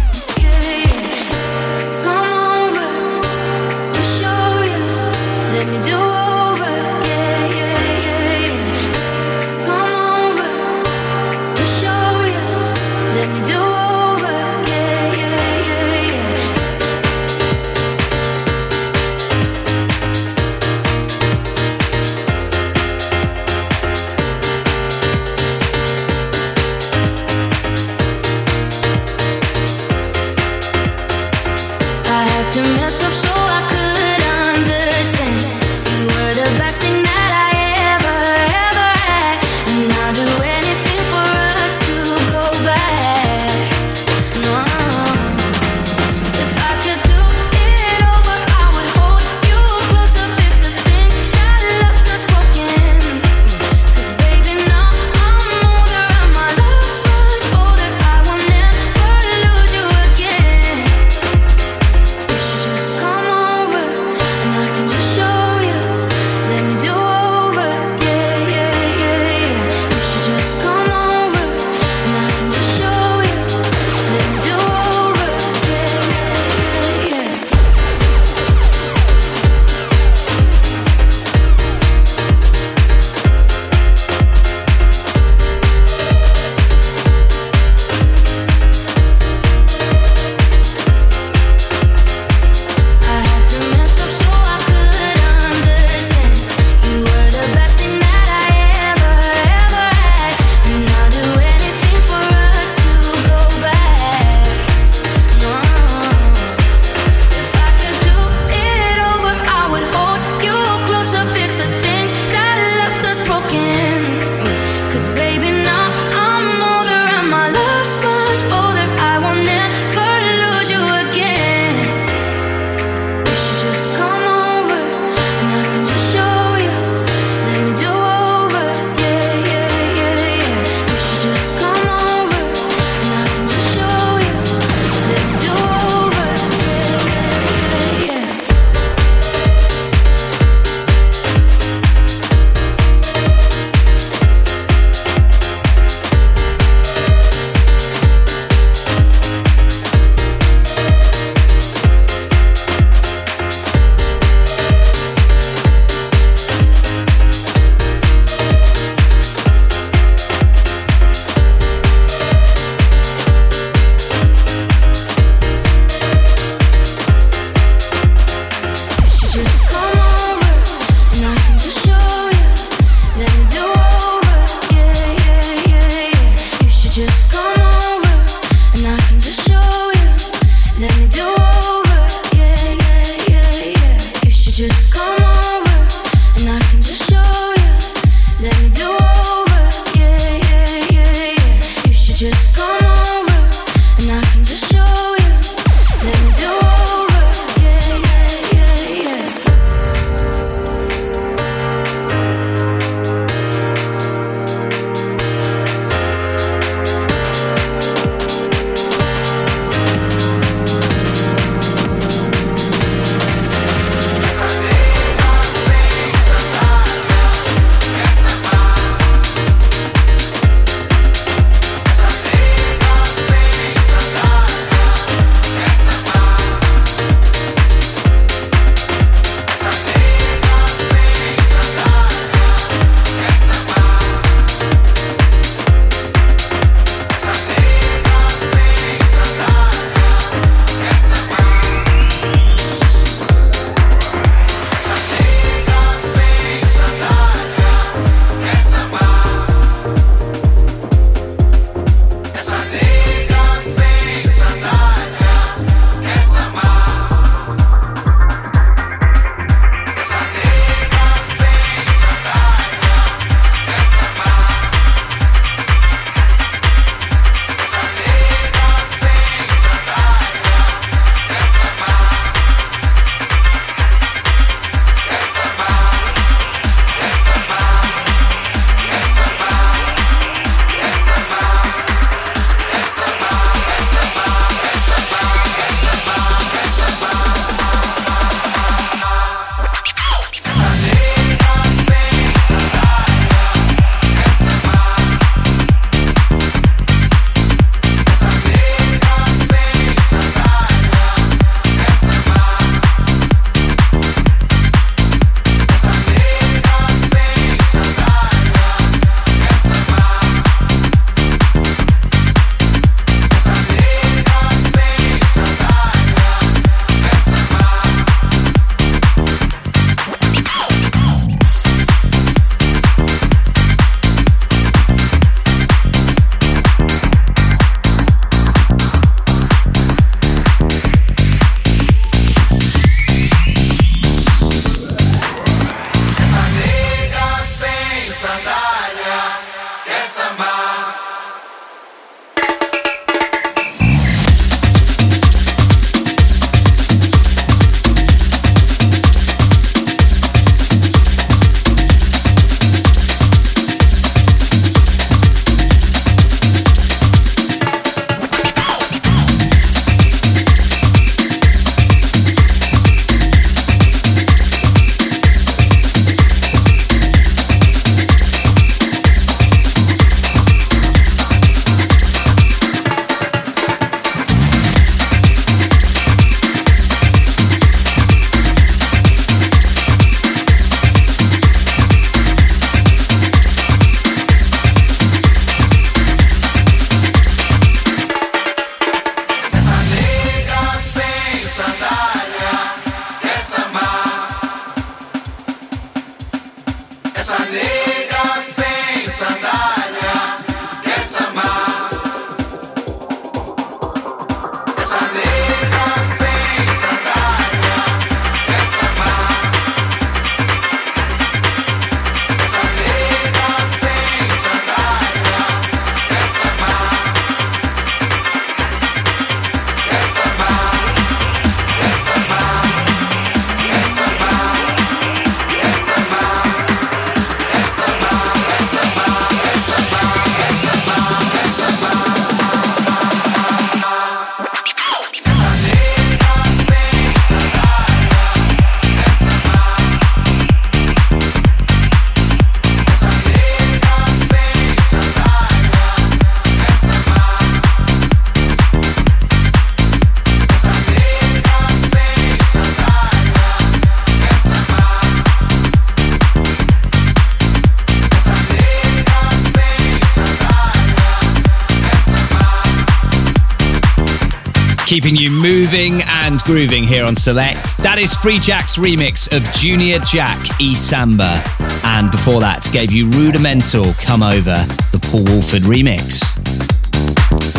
Grooving here on Select. That is Freejak's remix of Junior Jack E Samba. And before that, gave you Rudimental Come Over, the Paul Woolford remix.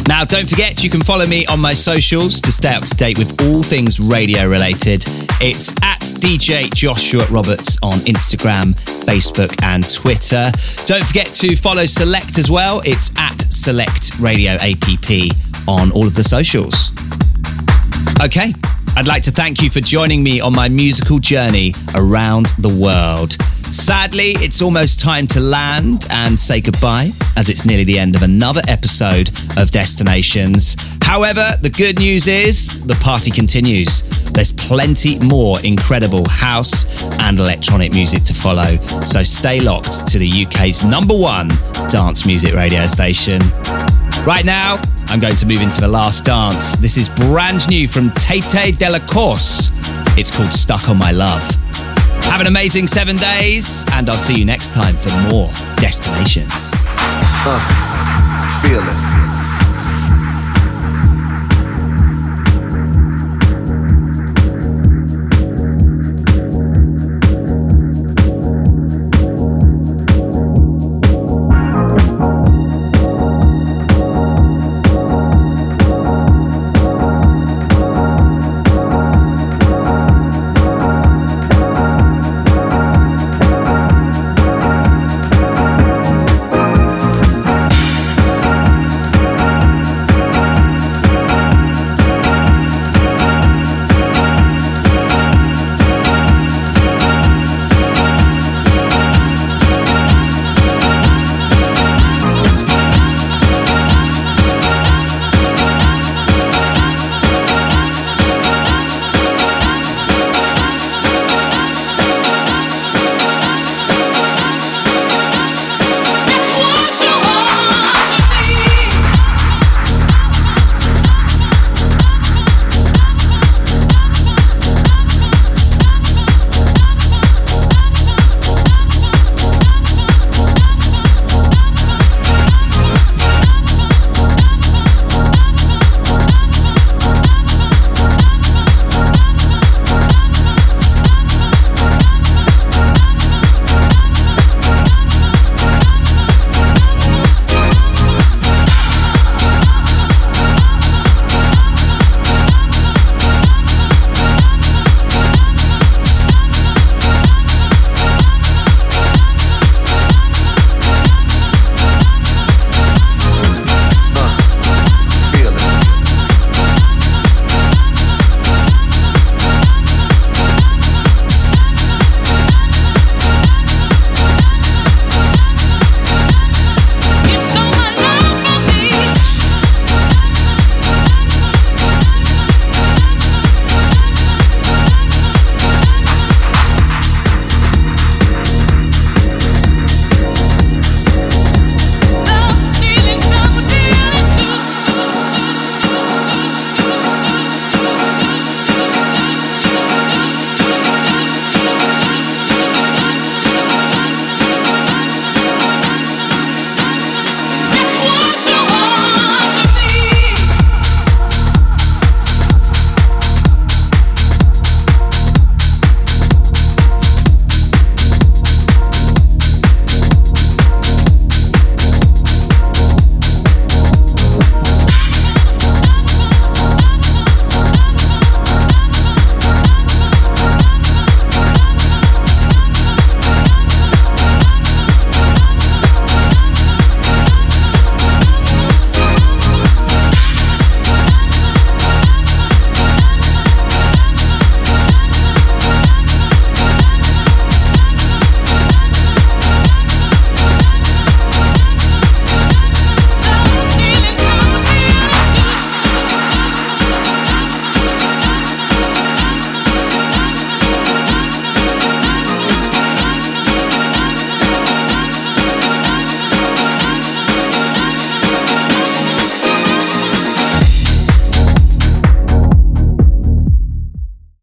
Now, don't forget, you can follow me on my socials to stay up to date with all things radio related. It's at DJ Joshua Roberts on Instagram, Facebook, and Twitter. Don't forget to follow Select as well. It's at Select Radio APP on all of the socials. Okay, I'd like to thank you for joining me on my musical journey around the world. Sadly, it's almost time to land and say goodbye, as it's nearly the end of another episode of Destinations. However, the good news is the party continues. There's plenty more incredible house and electronic music to follow, so stay locked to the UK's number one dance music radio station. Right now, I'm going to move into the last dance. This is brand new from Tete de la Course. It's called Stuck on My Love. Have an amazing seven days, and I'll see you next time for more destinations. Uh.